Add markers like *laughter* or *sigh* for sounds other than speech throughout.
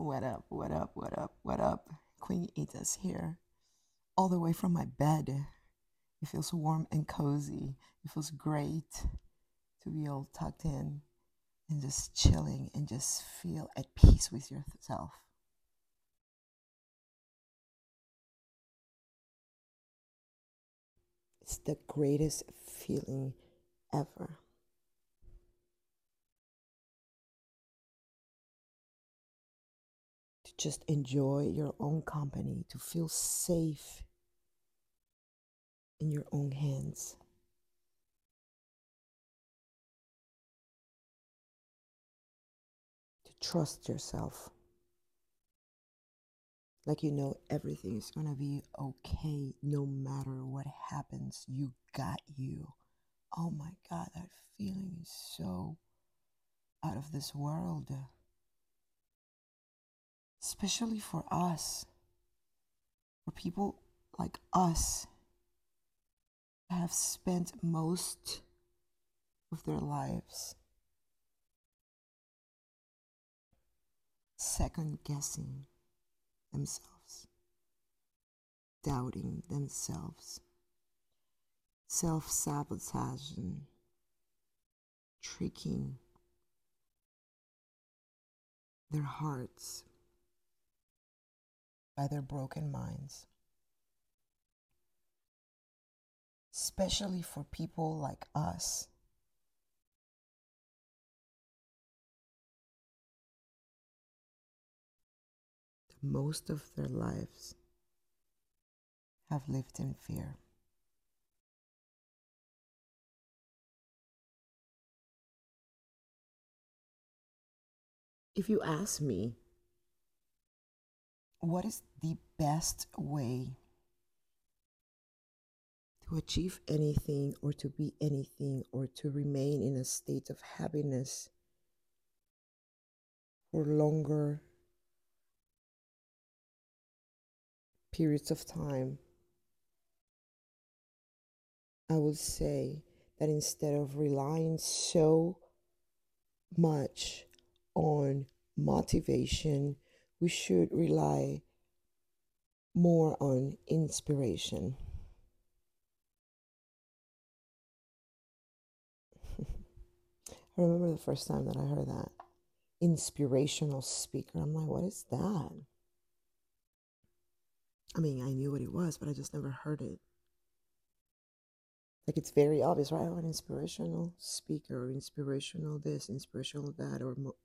What up, what up, what up, what up? Queen Ita's here, all the way from my bed. It feels warm and cozy. It feels great to be all tucked in and just chilling and just feel at peace with yourself. It's the greatest feeling ever. Just enjoy your own company, to feel safe in your own hands. To trust yourself. Like you know everything is going to be okay no matter what happens. You got you. Oh my God, that feeling is so out of this world. Especially for us, for people like us have spent most of their lives second guessing themselves, doubting themselves, self sabotaging, tricking their hearts by their broken minds. Especially for people like us. Most of their lives have lived in fear. If you ask me, what is the best way to achieve anything or to be anything or to remain in a state of happiness for longer periods of time, I would say that instead of relying so much on motivation, we should rely more on inspiration. *laughs* I remember the first time that I heard that inspirational speaker. I'm like, what is that? I mean, I knew what it was, but I just never heard it. Like it's very obvious, right? Oh, an inspirational speaker, or inspirational this, inspirational that, or mo-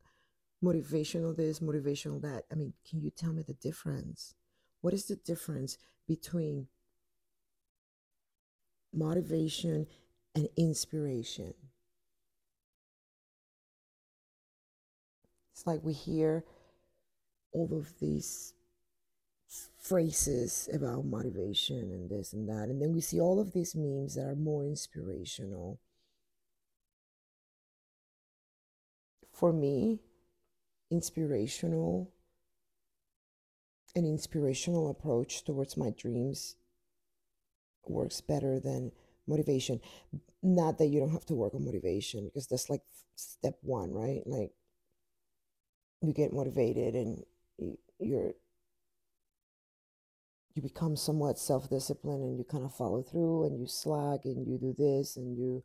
motivational this, motivational that. I mean, can you tell me the difference? What is the difference between motivation and inspiration? It's like we hear all of these phrases about motivation and this and that. And then we see all of these memes that are more inspirational. For me, inspirational, an inspirational approach towards my dreams works better than motivation. Not that you don't have to work on motivation because that's like step one, right? Like you get motivated and you're you become somewhat self-disciplined and you kind of follow through and you slack and you do this and you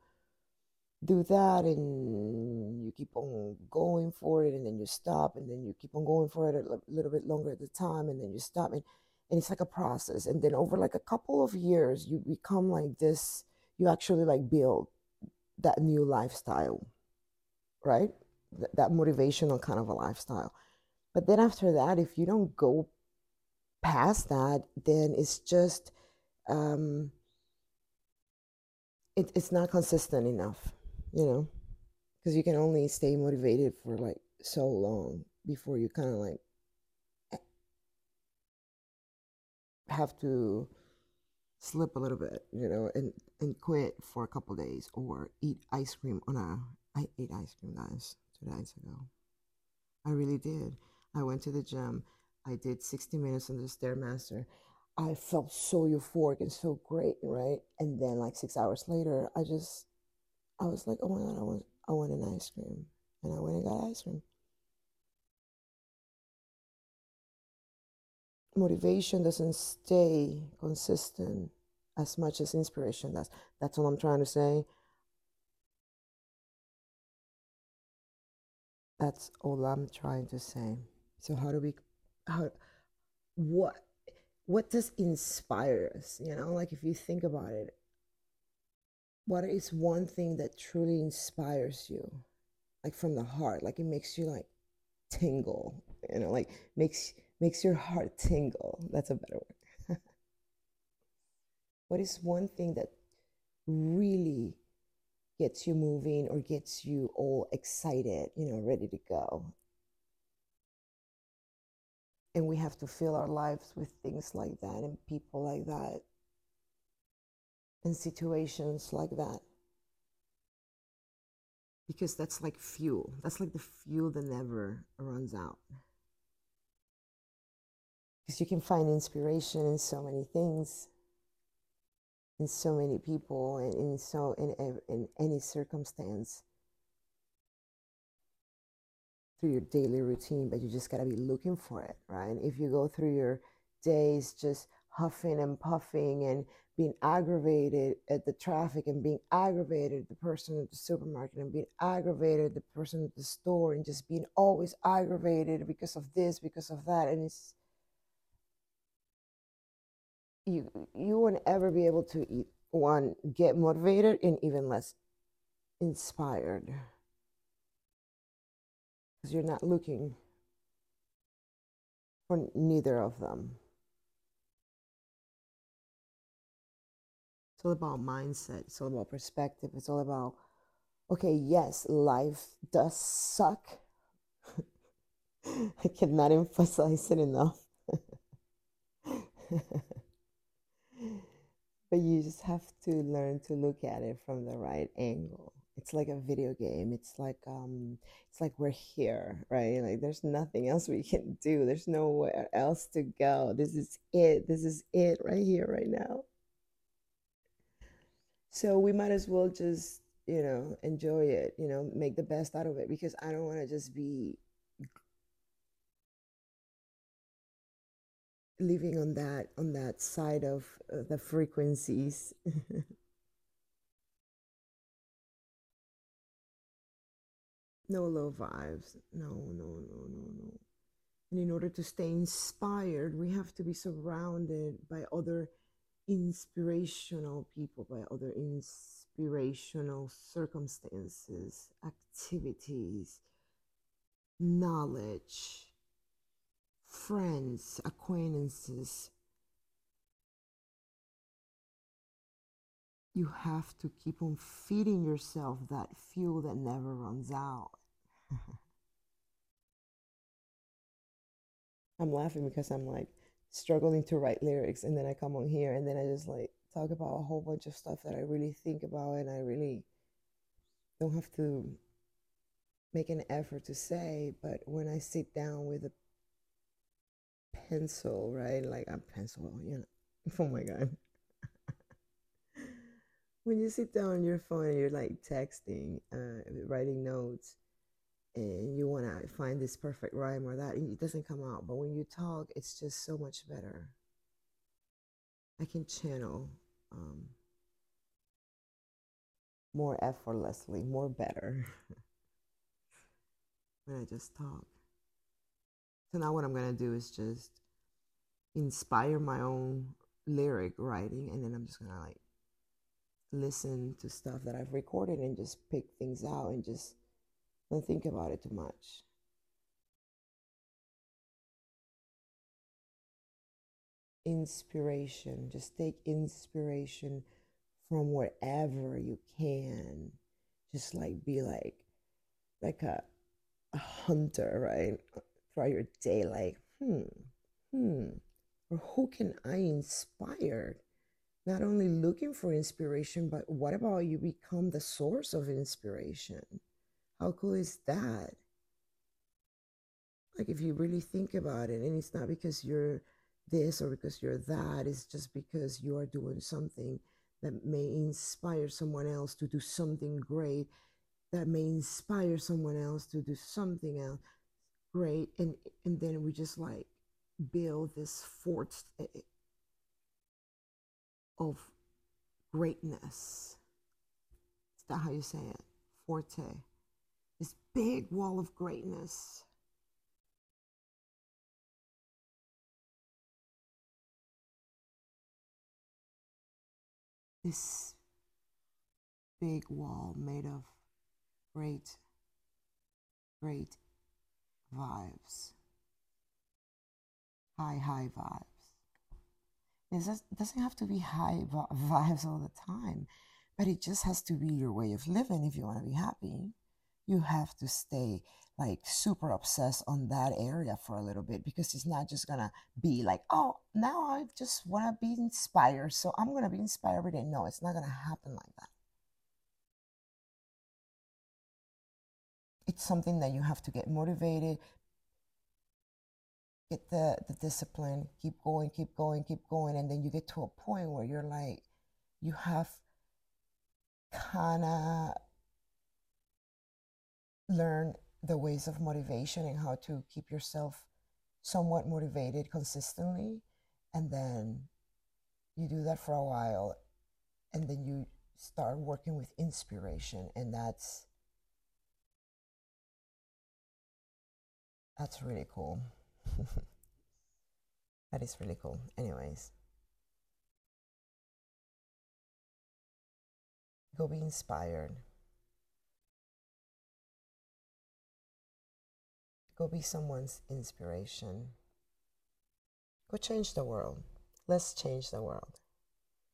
do that and you keep on going for it and then you stop and then you keep on going for it a little bit longer at the time and then you stop and, and it's like a process and then over like a couple of years you become like this you actually like build that new lifestyle right? Th- that motivational kind of a lifestyle. But then after that if you don't go past that, then it's just um, it, it's not consistent enough, you know, because you can only stay motivated for like so long before you kind of like have to slip a little bit, you know, and and quit for a couple days or eat ice cream on a I ate ice cream guys two days ago. I really did. I went to the gym I did 60 minutes on the Stairmaster. I felt so euphoric and so great, right? And then like six hours later, I just, I was like, oh my God, I want, I want an ice cream. And I went and got ice cream. motivation doesn't stay consistent as much as inspiration does. That's what I'm trying to say. That's all I'm trying to say. So how do we how what what does inspire us? You know, like if you think about it, what is one thing that truly inspires you? Like from the heart, like it makes you like tingle, you know, like makes makes your heart tingle. That's a better word. *laughs* what is one thing that really gets you moving or gets you all excited, you know, ready to go. And we have to fill our lives with things like that and people like that and situations like that. Because that's like fuel. That's like the fuel that never runs out. Because you can find inspiration in so many things in so many people and in so in, in any circumstance through your daily routine but you just got to be looking for it right if you go through your days just huffing and puffing and being aggravated at the traffic and being aggravated at the person at the supermarket and being aggravated at the person at the store and just being always aggravated because of this because of that and it's you you won't ever be able to eat, one get motivated and even less inspired because you're not looking for neither of them. It's all about mindset. It's all about perspective. It's all about, okay, yes, life does suck. *laughs* I cannot emphasize it enough. *laughs* but you just have to learn to look at it from the right angle it's like a video game it's like um it's like we're here right like there's nothing else we can do there's nowhere else to go this is it this is it right here right now so we might as well just you know enjoy it you know make the best out of it because i don't want to just be living on that on that side of uh, the frequencies. *laughs* No low vibes. No no no no no. And in order to stay inspired we have to be surrounded by other inspirational people by other inspirational circumstances activities knowledge friends, acquaintances. You have to keep on feeding yourself that fuel that never runs out. *laughs* I'm laughing because I'm like struggling to write lyrics and then I come on here and then I just like talk about a whole bunch of stuff that I really think about and I really don't have to make an effort to say, but when I sit down with a pencil, right? Like a pencil, you know. *laughs* Oh my God. *laughs* when you sit down on your phone and you're like texting, uh, writing notes, and you want to find this perfect rhyme or that, it doesn't come out. But when you talk, it's just so much better. I can channel um, more effortlessly, more better *laughs* when I just talk. So now what I'm going to do is just inspire my own lyric writing and then I'm just going to like listen to stuff that I've recorded and just pick things out and just don't think about it too much. Inspiration. Just take inspiration from wherever you can. Just like be like like a a hunter, right? throughout your day, like, hmm, hmm, or who can I inspire? Not only looking for inspiration, but what about you become the source of inspiration? How cool is that? Like, if you really think about it, and it's not because you're this or because you're that, it's just because you are doing something that may inspire someone else to do something great, that may inspire someone else to do something else great and and then we just like build this fort eh, eh, of greatness. Is that how you say it? Forte. This big wall of greatness. This big wall made of great, great vibes. High, high vibes. It doesn't have to be high *laughs* vibes all the time, but it just has to be your way of living if you want to be happy. You have to stay like super obsessed on that area for a little bit because it's not just gonna be like, oh, now I just wanna be inspired, so I'm gonna be inspired every day. No, it's not gonna happen like that. It's something that you have to get motivated, get the, the discipline, keep going, keep going, keep going. And then you get to a point where you're like, you have kind of learned the ways of motivation and how to keep yourself somewhat motivated consistently. And then you do that for a while. And then you start working with inspiration. And that's that's really cool. *laughs* that is really cool. Anyways, go be inspired. Go be someone's inspiration. Go change the world. Let's change the world.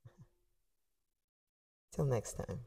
*laughs* Till next time.